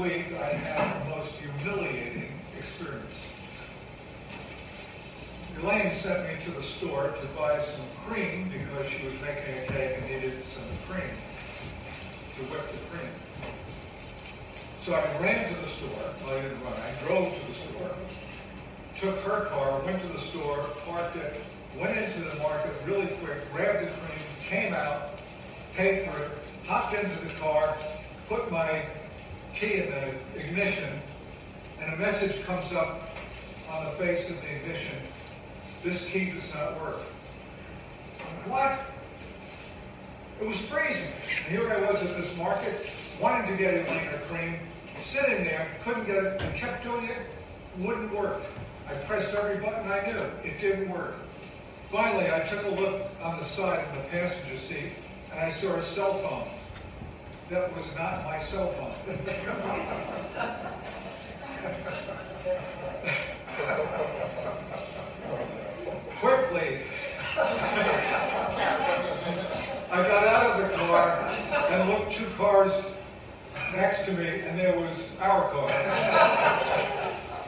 week I had the most humiliating experience. Elaine sent me to the store to buy some cream because she was making a cake and needed some cream to whip the cream. So I ran to the store. Well, I didn't run. I drove to the store, took her car, went to the store, parked it, went into the market really quick, grabbed the cream, came out, paid for it, hopped into the car, put my key in the ignition, and a message comes up on the face of the ignition. This key does not work. What? It was freezing. And here I was at this market, wanting to get a a cream, sitting there, couldn't get it, I kept doing it, wouldn't work. I pressed every button I knew. It didn't work. Finally, I took a look on the side in the passenger seat, and I saw a cell phone. That was not my cell phone. Quickly, I got out of the car and looked two cars next to me, and there was our car,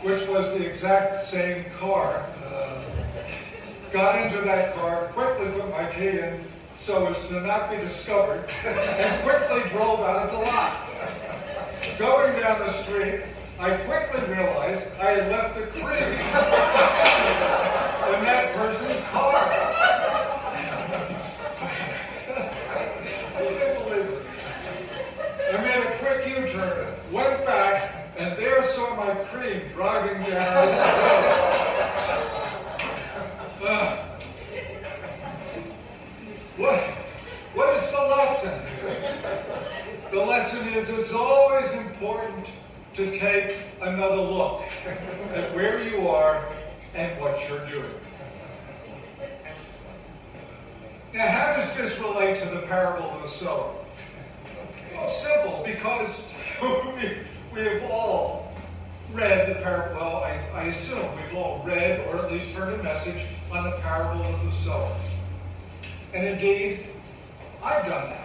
which was the exact same car. Uh, got into that car, quickly put my key in so as to not be discovered, and quickly drove out of the lot. Going down the street, I quickly realized I had left the cream in that person's car. I can't believe it. I made a quick U-turn, went back, and there saw my cream driving down The lesson is it's always important to take another look at where you are and what you're doing. Now, how does this relate to the parable of the sower? Well, simple, because we, we have all read the parable. Well, I, I assume we've all read or at least heard a message on the parable of the sower. And indeed, I've done that.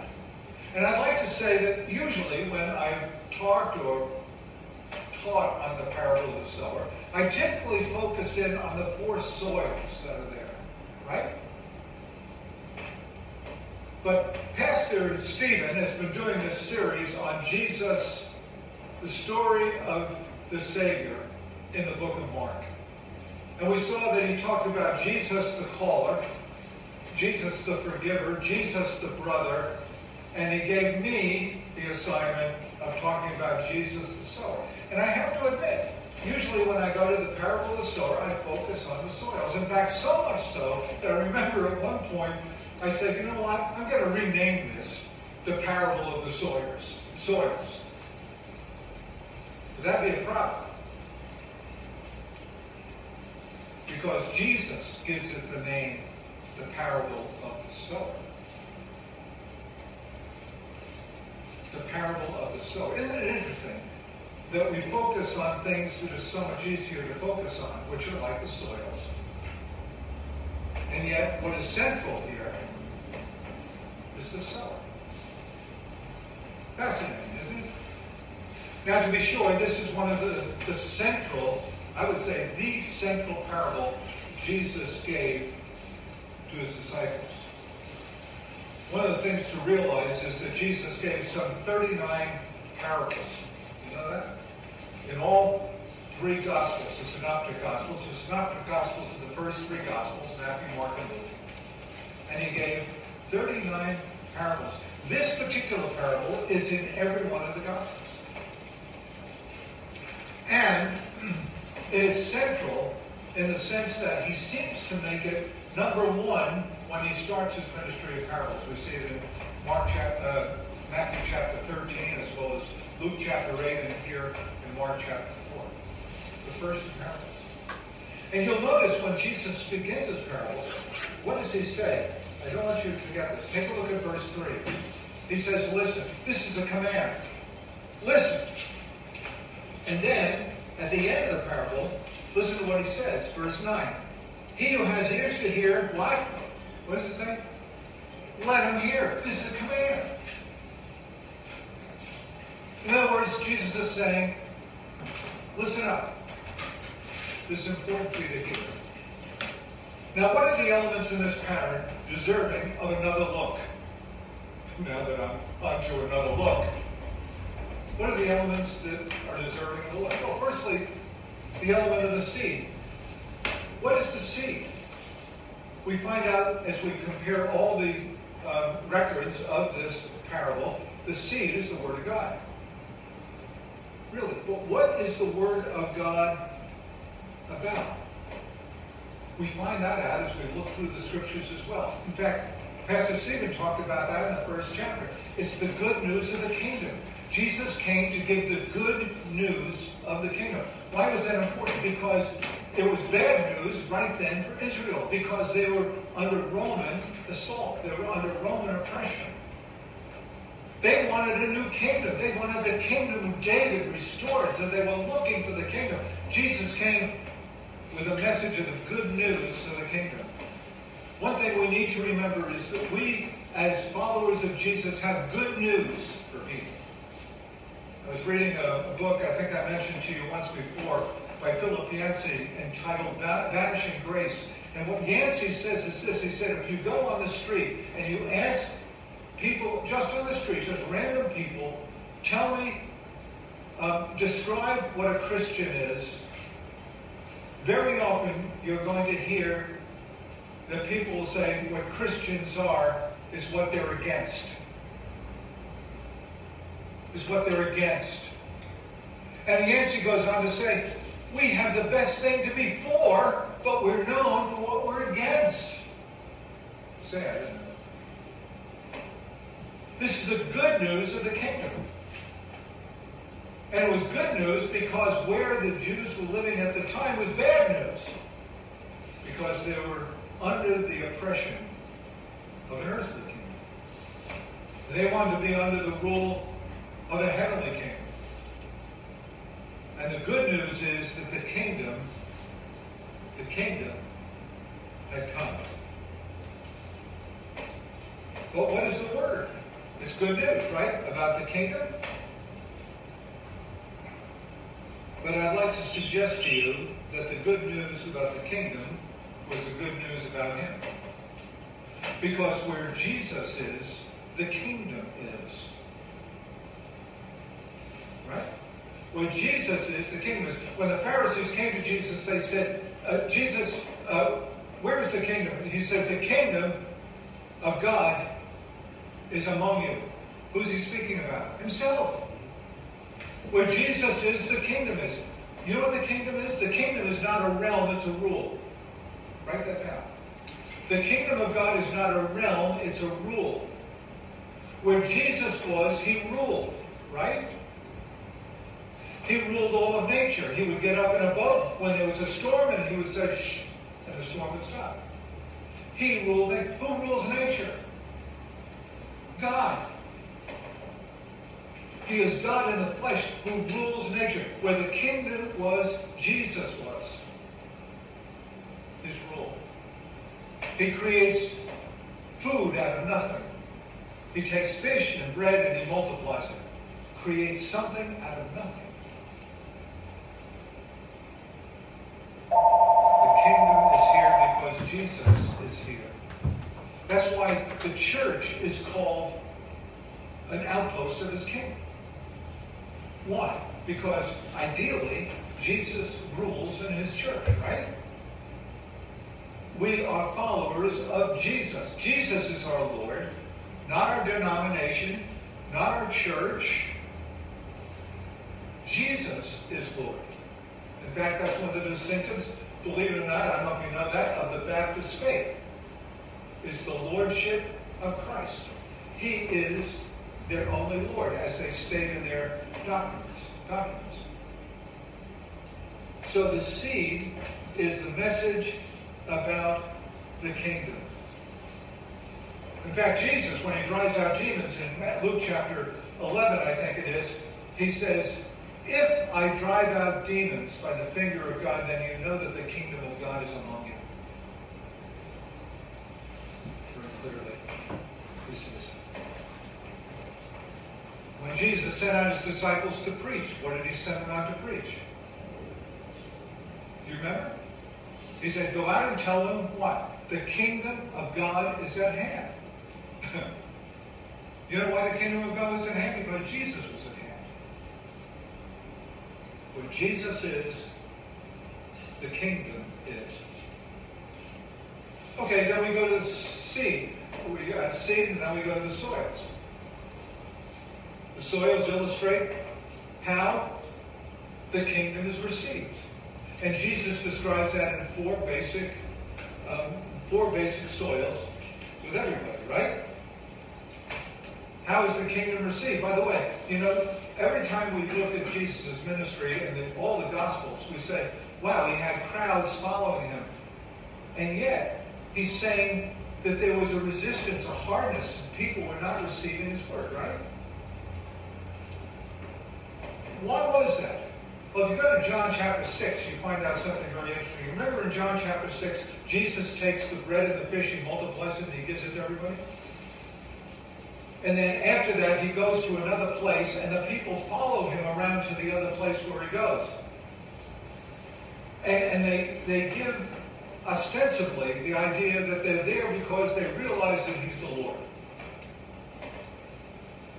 And I'd like to say that usually when I've talked or taught on the parable of the sower, I typically focus in on the four soils that are there, right? But Pastor Stephen has been doing this series on Jesus, the story of the Savior in the book of Mark. And we saw that he talked about Jesus the caller, Jesus the forgiver, Jesus the brother, and he gave me the assignment of talking about Jesus the sower. And I have to admit, usually when I go to the parable of the sower, I focus on the soils. In fact, so much so that I remember at one point I said, you know what, I'm going to rename this the parable of the soils. Soils. Would that be a problem? Because Jesus gives it the name, the parable of the sower. The parable of the sower. Isn't it interesting that we focus on things that are so much easier to focus on, which are like the soils? And yet, what is central here is the sower. Fascinating, isn't it? Now, to be sure, this is one of the, the central, I would say, the central parable Jesus gave to his disciples. One of the things to realize is that Jesus gave some 39 parables. You know that? In all three Gospels, the Synoptic Gospels. The Synoptic Gospels are the first three Gospels, Matthew, Mark, and Luke. And he gave 39 parables. This particular parable is in every one of the Gospels. And it is central in the sense that he seems to make it number one when he starts his ministry of parables. We see it in Mark chapter, uh, Matthew chapter 13 as well as Luke chapter 8 and here in Mark chapter 4. The first parables. And you'll notice when Jesus begins his parables, what does he say? I don't want you to forget this. Take a look at verse 3. He says, listen, this is a command. Listen. And then, at the end of the parable, listen to what he says. Verse 9. He who has ears to hear, what? What does it say? Let him hear. This is a command. In other words, Jesus is saying, listen up. This is important for you to hear. Now, what are the elements in this pattern deserving of another look? Now that I'm onto another look, what are the elements that are deserving of a look? Well, firstly, the element of the seed. What is the seed? We find out as we compare all the uh, records of this parable, the seed is the Word of God. Really. But what is the Word of God about? We find that out as we look through the scriptures as well. In fact, Pastor Stephen talked about that in the first chapter. It's the good news of the kingdom. Jesus came to give the good news of the kingdom. Why was that important? Because it was bad news right then for Israel because they were under Roman assault. They were under Roman oppression. They wanted a new kingdom. They wanted the kingdom of David restored, so they were looking for the kingdom. Jesus came with a message of the good news to the kingdom. One thing we need to remember is that we, as followers of Jesus, have good news for people. I was reading a, a book I think I mentioned to you once before by Philip Yancey entitled Vanishing Grace. And what Yancey says is this. He said, if you go on the street and you ask people just on the street, just random people, tell me, um, describe what a Christian is, very often you're going to hear that people will say what Christians are is what they're against is what they're against. And Yancey goes on to say, we have the best thing to be for, but we're known for what we're against. Sad, This is the good news of the kingdom. And it was good news because where the Jews were living at the time was bad news. Because they were under the oppression of an earthly kingdom. They wanted to be under the rule of a heavenly kingdom. And the good news is that the kingdom, the kingdom had come. But what is the word? It's good news, right? About the kingdom. But I'd like to suggest to you that the good news about the kingdom was the good news about him. Because where Jesus is, the kingdom is. Right? When Jesus is, the kingdom. When the Pharisees came to Jesus, they said, uh, Jesus, uh, where is the kingdom? He said, the kingdom of God is among you. Who's he speaking about? Himself. Where Jesus is, the kingdom is. You know what the kingdom is? The kingdom is not a realm, it's a rule. Write that down. The kingdom of God is not a realm, it's a rule. Where Jesus was, he ruled, right? He ruled all of nature. He would get up in a boat when there was a storm and he would say, shh, and the storm would stop. He ruled it. Who rules nature? God. He is God in the flesh who rules nature. Where the kingdom was, Jesus was. His rule. He creates food out of nothing. He takes fish and bread and he multiplies it. Creates something out of nothing. Jesus is here. That's why the church is called an outpost of his kingdom. Why? Because ideally, Jesus rules in his church, right? We are followers of Jesus. Jesus is our Lord, not our denomination, not our church. Jesus is Lord. In fact, that's one of the distinctives believe it or not, I don't know if you know that, of the Baptist faith is the lordship of Christ. He is their only Lord, as they state in their documents. documents. So the seed is the message about the kingdom. In fact, Jesus, when he drives out demons in Luke chapter 11, I think it is, he says, if I drive out demons by the finger of God, then you know that the kingdom of God is among you. Very clearly, this is When Jesus sent out his disciples to preach, what did he send them out to preach? Do you remember? He said, go out and tell them what? The kingdom of God is at hand. you know why the kingdom of God was at hand? Because Jesus was at hand. Where Jesus is, the kingdom is. Okay, then we go to the seed. We got seed, and then we go to the soils. The soils illustrate how the kingdom is received. And Jesus describes that in four basic, um, four basic soils with everybody, right? How is the kingdom received? By the way, you know, every time we look at Jesus' ministry and the, all the Gospels, we say, wow, he had crowds following him. And yet, he's saying that there was a resistance, a hardness, and people were not receiving his word, right? Why was that? Well, if you go to John chapter 6, you find out something very interesting. Remember in John chapter 6, Jesus takes the bread and the fish, he multiplies it, and he gives it to everybody? And then after that, he goes to another place, and the people follow him around to the other place where he goes. And, and they, they give ostensibly the idea that they're there because they realize that he's the Lord.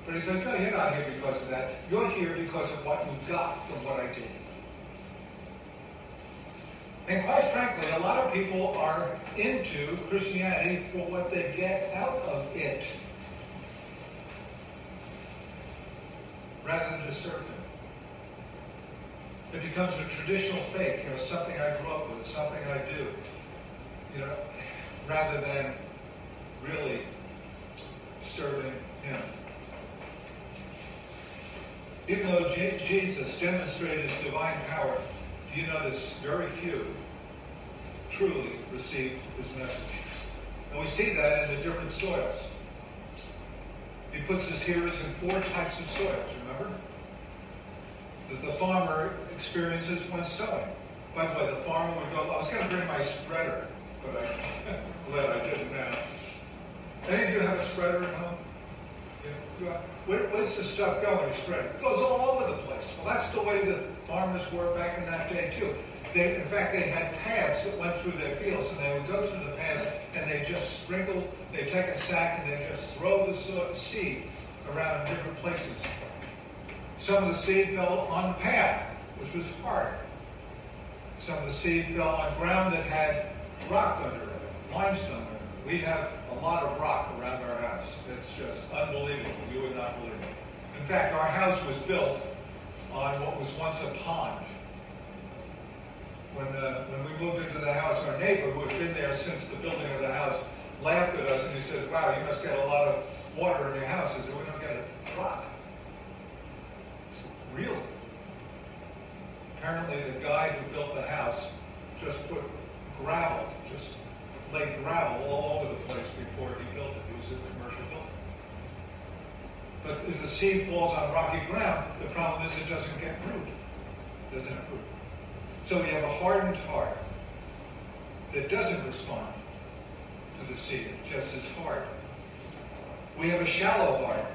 But he says, no, you're not here because of that. You're here because of what you got from what I did. And quite frankly, a lot of people are into Christianity for what they get out of it rather than just serve Him. It becomes a traditional faith, you know, something I grew up with, something I do, you know, rather than really serving Him. Even though Jesus demonstrated his divine power, do you notice very few truly received his message? And we see that in the different soils. He puts his hearers in four types of soils, remember? That the farmer experiences when sowing. By the way, the farmer would go, I was going to bring my spreader, but I'm glad I didn't now. Any of you have a spreader at home? Where, where's the stuff going to spread? It goes all over the place. Well, that's the way the farmers were back in that day, too. They, in fact, they had paths that went through their fields, and they would go through the paths, and they just sprinkle, they take a sack, and they just throw the seed around in different places. Some of the seed fell on the path, which was hard. Some of the seed fell on ground that had rock under it, limestone under it. We have lot of rock around our house. It's just unbelievable. You would not believe it. In fact, our house was built on what was once a pond. When, uh, when we moved into the house, our neighbor, who had been there since the building of the house, laughed at us and he says, wow, you must get a lot of water in your house. I said, we don't get a drop. Said, really? Apparently the guy who built the house just put gravel, just laid gravel all over the place before he built it. It was a commercial building. But as the seed falls on rocky ground, the problem is it doesn't get root. Doesn't have root. So we have a hardened heart that doesn't respond to the seed, just as hard. We have a shallow heart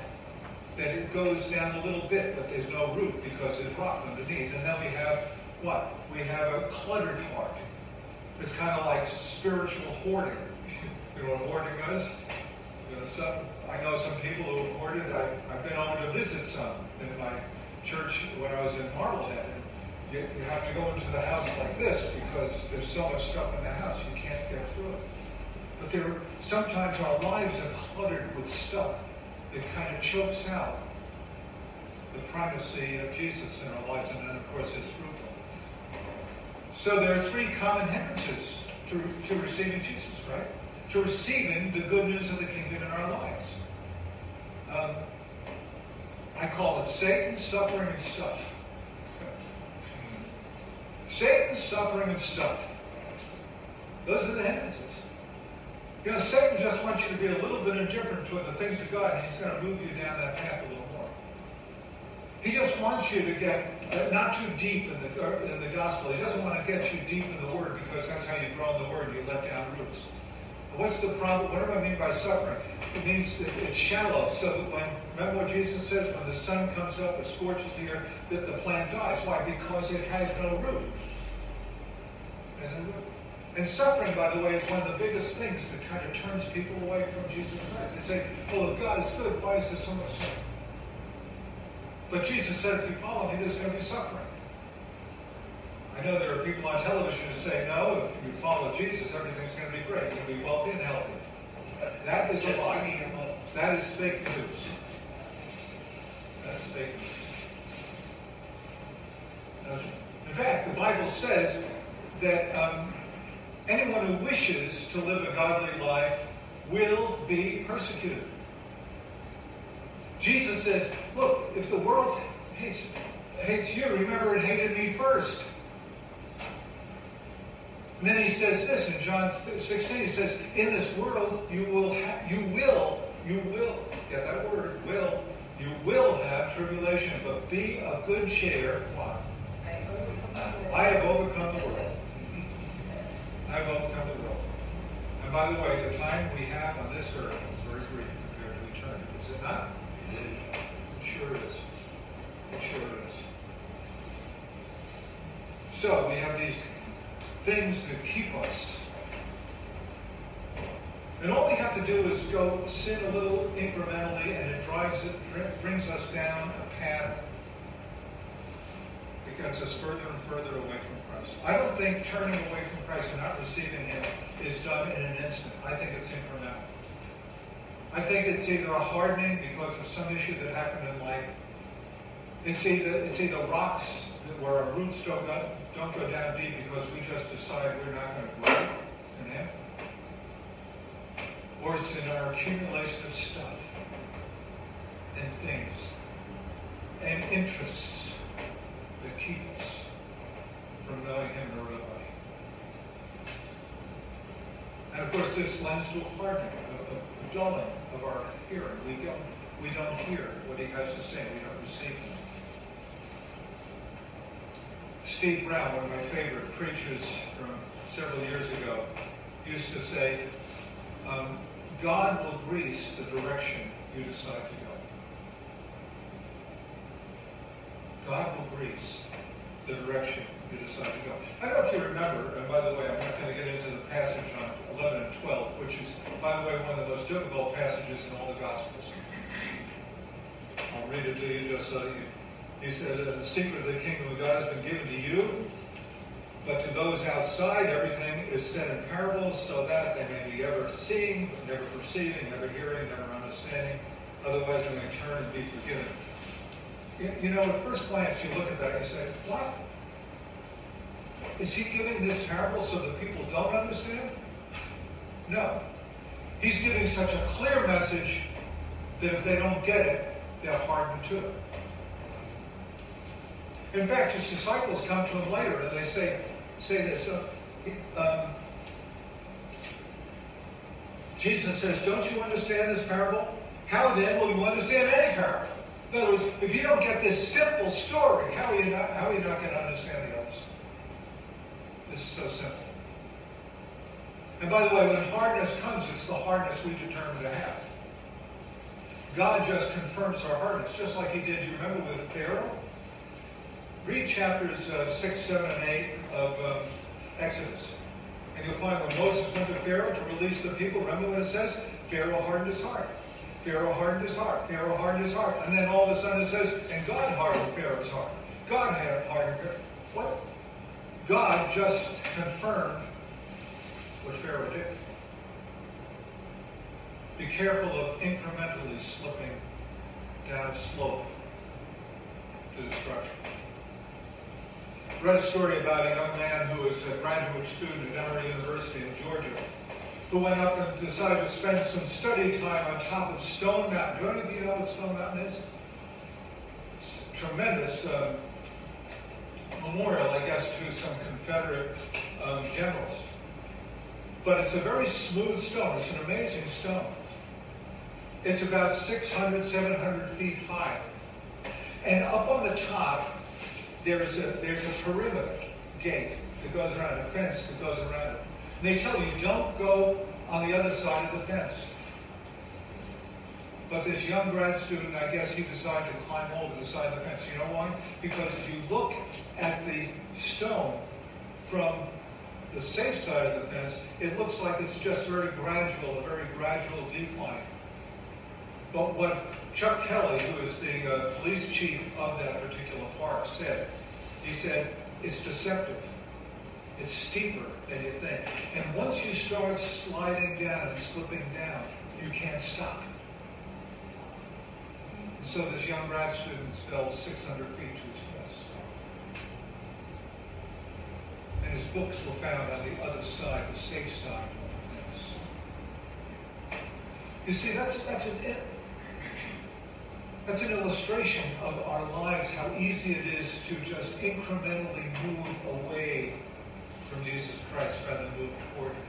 that it goes down a little bit, but there's no root because there's rock underneath. And then we have what? We have a cluttered heart it's kind of like spiritual hoarding. you know what hoarding is? You know, some, I know some people who have hoarded. I, I've been over to visit some in my church when I was in Marblehead. You, you have to go into the house like this because there's so much stuff in the house you can't get through it. But there, sometimes our lives are cluttered with stuff that kind of chokes out the primacy of Jesus in our lives, and then of course his fruit so there are three common hindrances to, to receiving Jesus, right? To receiving the good news of the kingdom in our lives. Um, I call it Satan, suffering, and stuff. Satan, suffering, and stuff. Those are the hindrances. You know, Satan just wants you to be a little bit indifferent toward the things of God, and he's going to move you down that path a little more. He just wants you to get uh, not too deep in the, in the gospel. He doesn't want to get you deep in the word because that's how you grow in the word. You let down roots. What's the problem? What do I mean by suffering? It means that it's shallow. So when, remember what Jesus says, when the sun comes up, it scorches the earth, that the plant dies. Why? Because it has no root. And suffering, by the way, is one of the biggest things that kind of turns people away from Jesus Christ. They say, if God is good, why is there so much suffering? But Jesus said, if you follow me, there's going to be suffering. I know there are people on television who say, no, if you follow Jesus, everything's going to be great. You'll be wealthy and healthy. That is a lie. That is fake news. That's fake news. In fact, the Bible says that um, anyone who wishes to live a godly life will be persecuted. Jesus says, look, if the world hates, hates you, remember it hated me first. And then he says this in John 16, he says, in this world you will have, you will, you will, get that word, will, you will have tribulation, but be of good cheer. What? I have overcome the world. I have overcome the world. And by the way, the time we have on this earth is very brief compared to eternity, is it not? It is. It sure is. It sure is. So we have these things that keep us. And all we have to do is go sin a little incrementally, and it drives it, brings us down a path that gets us further and further away from Christ. I don't think turning away from Christ and not receiving Him is done in an instant. I think it's incremental. I think it's either a hardening because of some issue that happened in life. It's either it's either rocks where our roots don't go, don't go down deep because we just decide we're not going to grow in Him. Or it's in our accumulation of stuff and things and interests that keep us from knowing Him in a. And of course, this lends to a hardening, a, a dulling of our hearing. We don't, we don't hear what He has to say. We don't receive Him. Steve Brown, one of my favorite preachers from several years ago, used to say, um, God will grease the direction you decide to go. God will grease the direction you decide to go. I don't know if you remember, and by the way, I'm not going to get into the passage on 11 and 12, which is, by the way, one of the most difficult passages in all the Gospels. I'll read it to you just so you he said, uh, the secret of the kingdom of God has been given to you, but to those outside, everything is said in parables so that they may be ever seeing, never perceiving, never hearing, never understanding. Otherwise, they may turn and be forgiven. You, you know, at first glance, you look at that and you say, what? Is he giving this parable so that people don't understand? No. He's giving such a clear message that if they don't get it, they'll harden to it. In fact, his disciples come to him later and they say, say this. Um, Jesus says, Don't you understand this parable? How then will you understand any parable? In other words, if you don't get this simple story, how are you not, how are you not going to understand the others? This is so simple. And by the way, when hardness comes, it's the hardness we determine to have. God just confirms our hardness, just like he did, you remember with Pharaoh? Read chapters uh, 6, 7, and 8 of um, Exodus. And you'll find when Moses went to Pharaoh to release the people, remember what it says? Pharaoh hardened his heart. Pharaoh hardened his heart. Pharaoh hardened his heart. And then all of a sudden it says, and God hardened Pharaoh's heart. God had hardened Pharaoh. What? God just confirmed what Pharaoh did. Be careful of incrementally slipping down a slope to destruction read a story about a young man who was a graduate student at Emory University in Georgia who went up and decided to spend some study time on top of Stone Mountain. Do any of you know what Stone Mountain is? It's a tremendous uh, memorial, I guess, to some Confederate um, generals. But it's a very smooth stone. It's an amazing stone. It's about 600, 700 feet high. And up on the top there's a, there's a perimeter gate that goes around, a fence that goes around it. And they tell you, don't go on the other side of the fence. But this young grad student, I guess he decided to climb over the side of the fence. You know why? Because you look at the stone from the safe side of the fence, it looks like it's just very gradual, a very gradual decline. But what Chuck Kelly, who is the uh, police chief of that particular park, said, he said, it's deceptive. It's steeper than you think. And once you start sliding down and slipping down, you can't stop. And so this young grad student fell 600 feet to his And his books were found on the other side, the safe side of the fence. You see, that's, that's an that's an illustration of our lives, how easy it is to just incrementally move away from Jesus Christ rather than move toward him.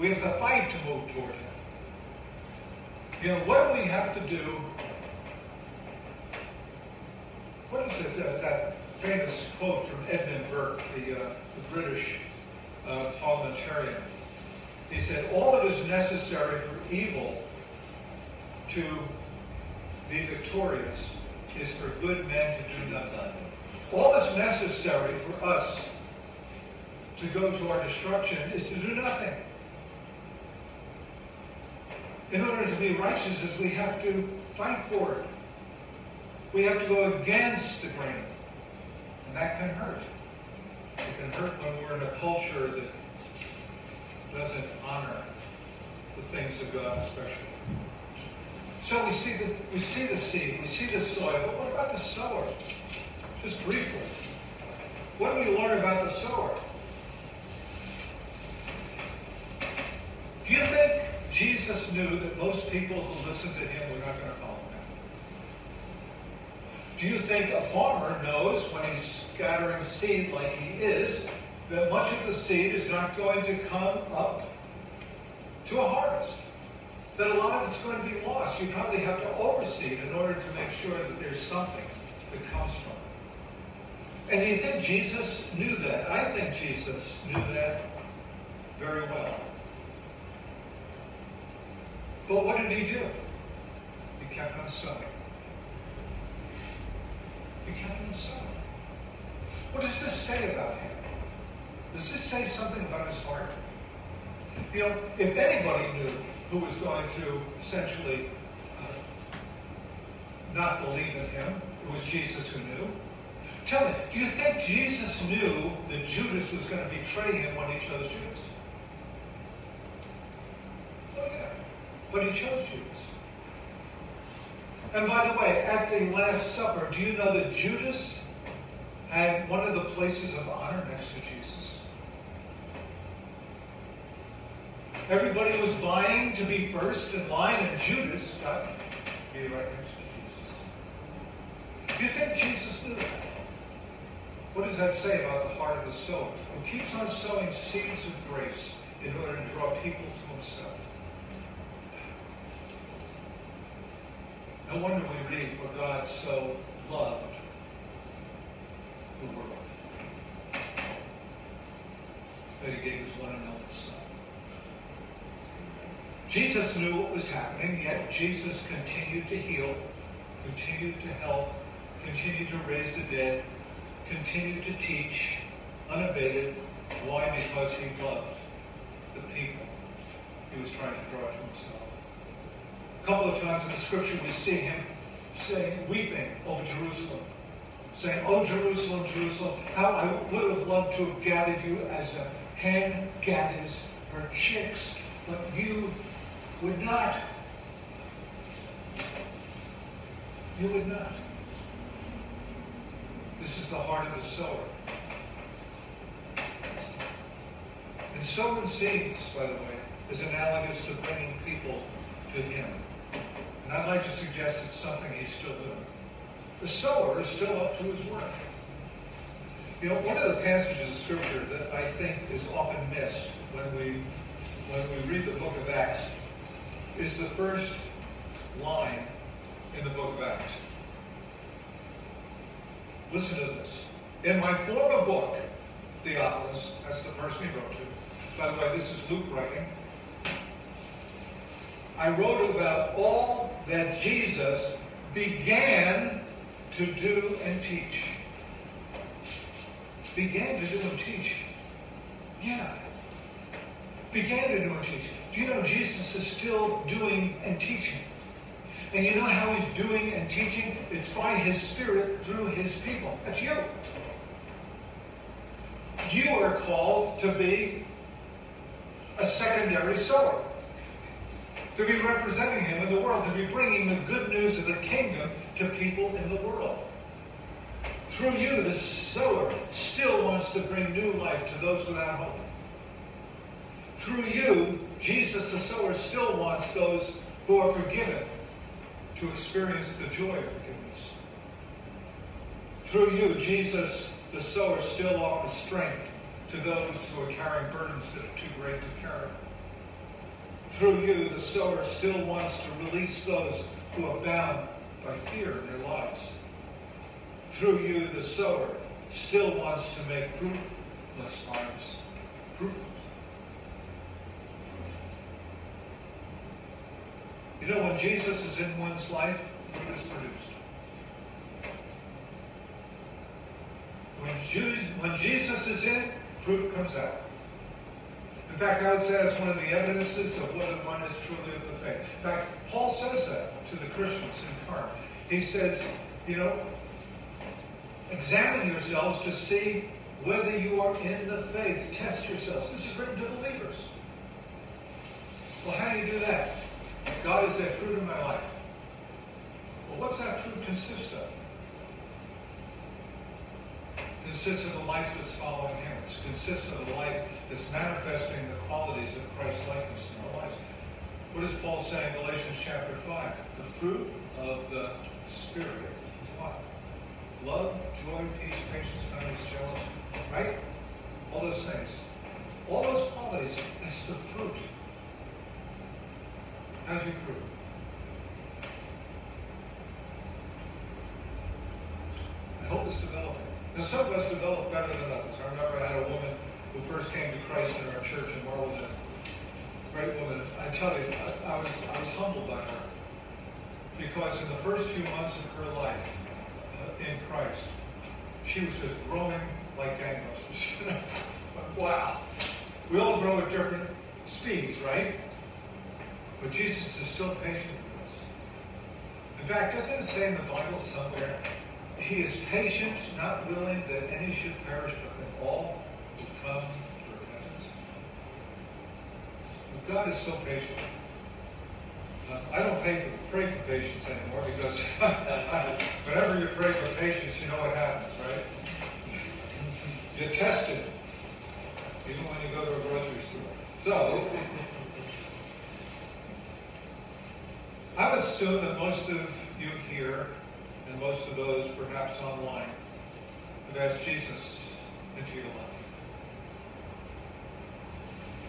We have to fight to move toward him. You know, what we have to do? What is it, that famous quote from Edmund Burke, the, uh, the British uh, parliamentarian? He said, all that is necessary for evil to be victorious is for good men to do nothing. All that's necessary for us to go to our destruction is to do nothing. In order to be righteous, we have to fight for it. We have to go against the grain. That can hurt. It can hurt when we're in a culture that doesn't honor the things of God especially. So we see the we see the seed, we see the soil, but what about the sower? Just briefly. What do we learn about the sower? Do you think Jesus knew that most people who listened to him were not going to follow? Do you think a farmer knows when he's scattering seed like he is that much of the seed is not going to come up to a harvest? that a lot of it's going to be lost. You probably have to overseed in order to make sure that there's something that comes from it. And do you think Jesus knew that? I think Jesus knew that very well. But what did he do? He kept on sowing. He kept on sowing. What does this say about him? Does this say something about his heart? You know, if anybody knew who was going to essentially uh, not believe in him. It was Jesus who knew. Tell me, do you think Jesus knew that Judas was going to betray him when he chose Judas? Oh, yeah. But he chose Judas. And by the way, at the Last Supper, do you know that Judas had one of the places of honor next to Jesus? Everybody was vying to be first in line, and Judas got be right next to Jesus. Do you think Jesus knew that? What does that say about the heart of the sower? Who keeps on sowing seeds of grace in order to draw people to himself? No wonder we read, for God so loved the world that he gave his one and only Son. Jesus knew what was happening, yet Jesus continued to heal, continued to help, continued to raise the dead, continued to teach unabated. Why? Because he loved the people he was trying to draw to himself. A couple of times in the scripture we see him saying, weeping over Jerusalem, saying, Oh, Jerusalem, Jerusalem, how I would have loved to have gathered you as a hen gathers her chicks, but you would not. You would not. This is the heart of the sower. And sowing seeds, by the way, is analogous to bringing people to Him. And I'd like to suggest it's something He's still doing. The sower is still up to his work. You know, one of the passages of Scripture that I think is often missed when we when we read the book of Acts is the first line in the book of Acts. Listen to this. In my former book, Theophilus, that's the person he wrote to. By the way, this is Luke writing. I wrote about all that Jesus began to do and teach. Began to do and teach. Yeah. Began to do and teach. Do you know Jesus is still doing and teaching? And you know how he's doing and teaching? It's by his Spirit through his people. That's you. You are called to be a secondary sower. To be representing him in the world, to be bringing the good news of the kingdom to people in the world. Through you, the sower still wants to bring new life to those without hope. Through you, Jesus the sower still wants those who are forgiven to experience the joy of forgiveness. Through you, Jesus the sower still offers strength to those who are carrying burdens that are too great to carry. Through you, the sower still wants to release those who are bound by fear in their lives. Through you, the sower still wants to make fruitless lives fruitful. You know, when Jesus is in one's life, fruit is produced. When, when Jesus is in, fruit comes out. In fact, I would say that's one of the evidences of whether one is truly of the faith. In fact, Paul says that to the Christians in Corinth. He says, you know, examine yourselves to see whether you are in the faith. Test yourselves. This is written to believers. Well, how do you do that? God is that fruit in my life. Well, what's that fruit consist of? Consists of a life that's following Him. It consists of a life that's manifesting the qualities of Christ's likeness in our lives. What does Paul say in Galatians chapter 5? The fruit of the Spirit is what? Love, joy, peace, patience, kindness, jealousy. Right? All those things. All those qualities, it's the fruit How's your fruit? I hope it's developing. Now, some of us develop better than others. I remember I had a woman who first came to Christ in our church in Marlton. Great woman. I tell you, I, I, was I was humbled by her because in the first few months of her life uh, in Christ, she was just growing like gangbusters. wow. We all grow at different speeds, right? But Jesus is still patient with us. In fact, doesn't it say in the Bible somewhere, He is patient, not willing that any should perish, but that all would come to repentance? But God is so patient. Uh, I don't pay for, pray for patience anymore because whenever you pray for patience, you know what happens, right? You're tested, even when you go to a grocery store. So, I would assume that most of you here, and most of those perhaps online, have asked Jesus into your life.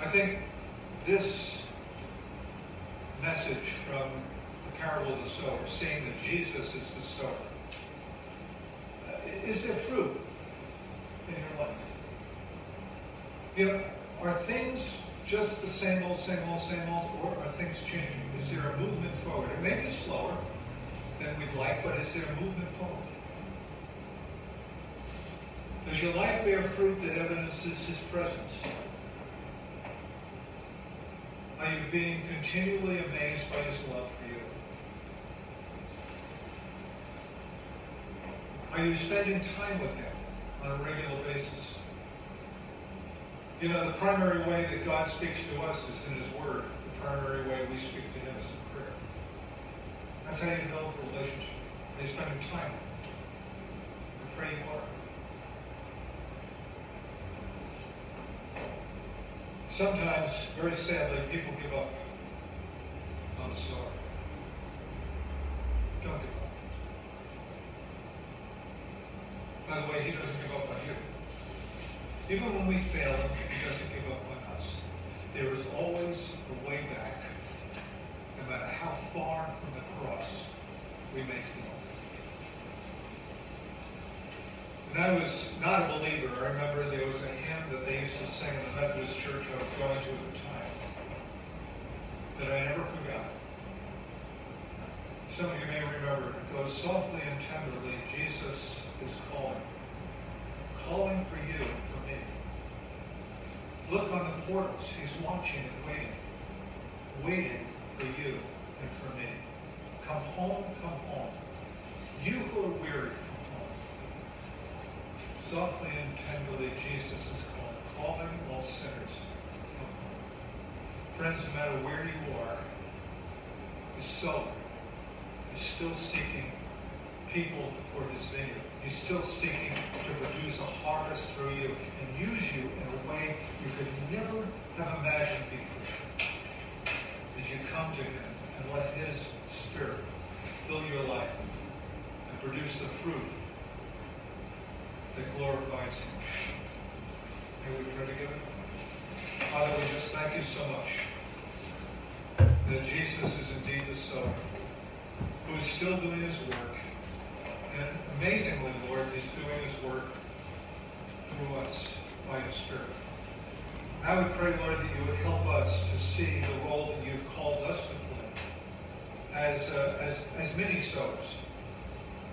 I think this message from the parable of the sower, saying that Jesus is the sower, uh, is there fruit in your life? You know, are things just the same old, same old, same old, or are things changing? Is there a movement forward? It may be slower than we'd like, but is there a movement forward? Does your life bear fruit that evidences his presence? Are you being continually amazed by his love for you? Are you spending time with him on a regular basis? You know, the primary way that God speaks to us is in His Word. The primary way we speak to Him is in prayer. That's how you develop a relationship. They spend time. with I pray you are. Sometimes, very sadly, people give up on the sower. Don't give up. By the way, He doesn't give up on you. Even when we fail he doesn't give up on us. There is always a way back, no matter how far from the cross we may feel. When I was not a believer, I remember there was a hymn that they used to sing in the Methodist church I was going to at the time. that I never forgot. Some of you may remember, it goes softly and tenderly, Jesus is calling. Calling for you and for me. Look on the portals. He's watching and waiting. Waiting for you and for me. Come home, come home. You who are weary, come home. Softly and tenderly, Jesus is calling, calling all sinners, come home. Friends, no matter where you are, the sower still seeking people for his vineyard. He's still seeking to produce a harvest through you and use you in a way you could never have imagined before. As you come to him and let his spirit fill your life and produce the fruit that glorifies him. May we pray together? Father, we just thank you so much that Jesus is indeed the sower who is still doing his work. And amazingly, Lord, he's doing his work through us by his Spirit. I would pray, Lord, that you would help us to see the role that you've called us to play as, uh, as, as many souls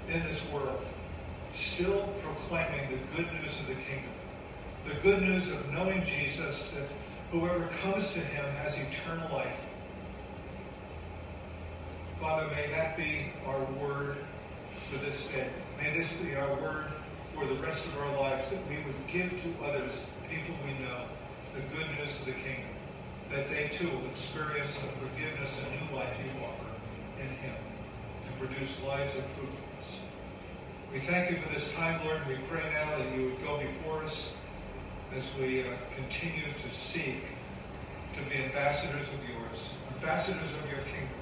in this world, still proclaiming the good news of the kingdom. The good news of knowing Jesus, that whoever comes to him has eternal life. Father, may that be our word for this day. May this be our word for the rest of our lives, that we would give to others, people we know, the good news of the kingdom, that they too will experience the forgiveness and new life you offer in him, and produce lives of fruitfulness. We thank you for this time, Lord, and we pray now that you would go before us as we uh, continue to seek to be ambassadors of yours, ambassadors of your kingdom.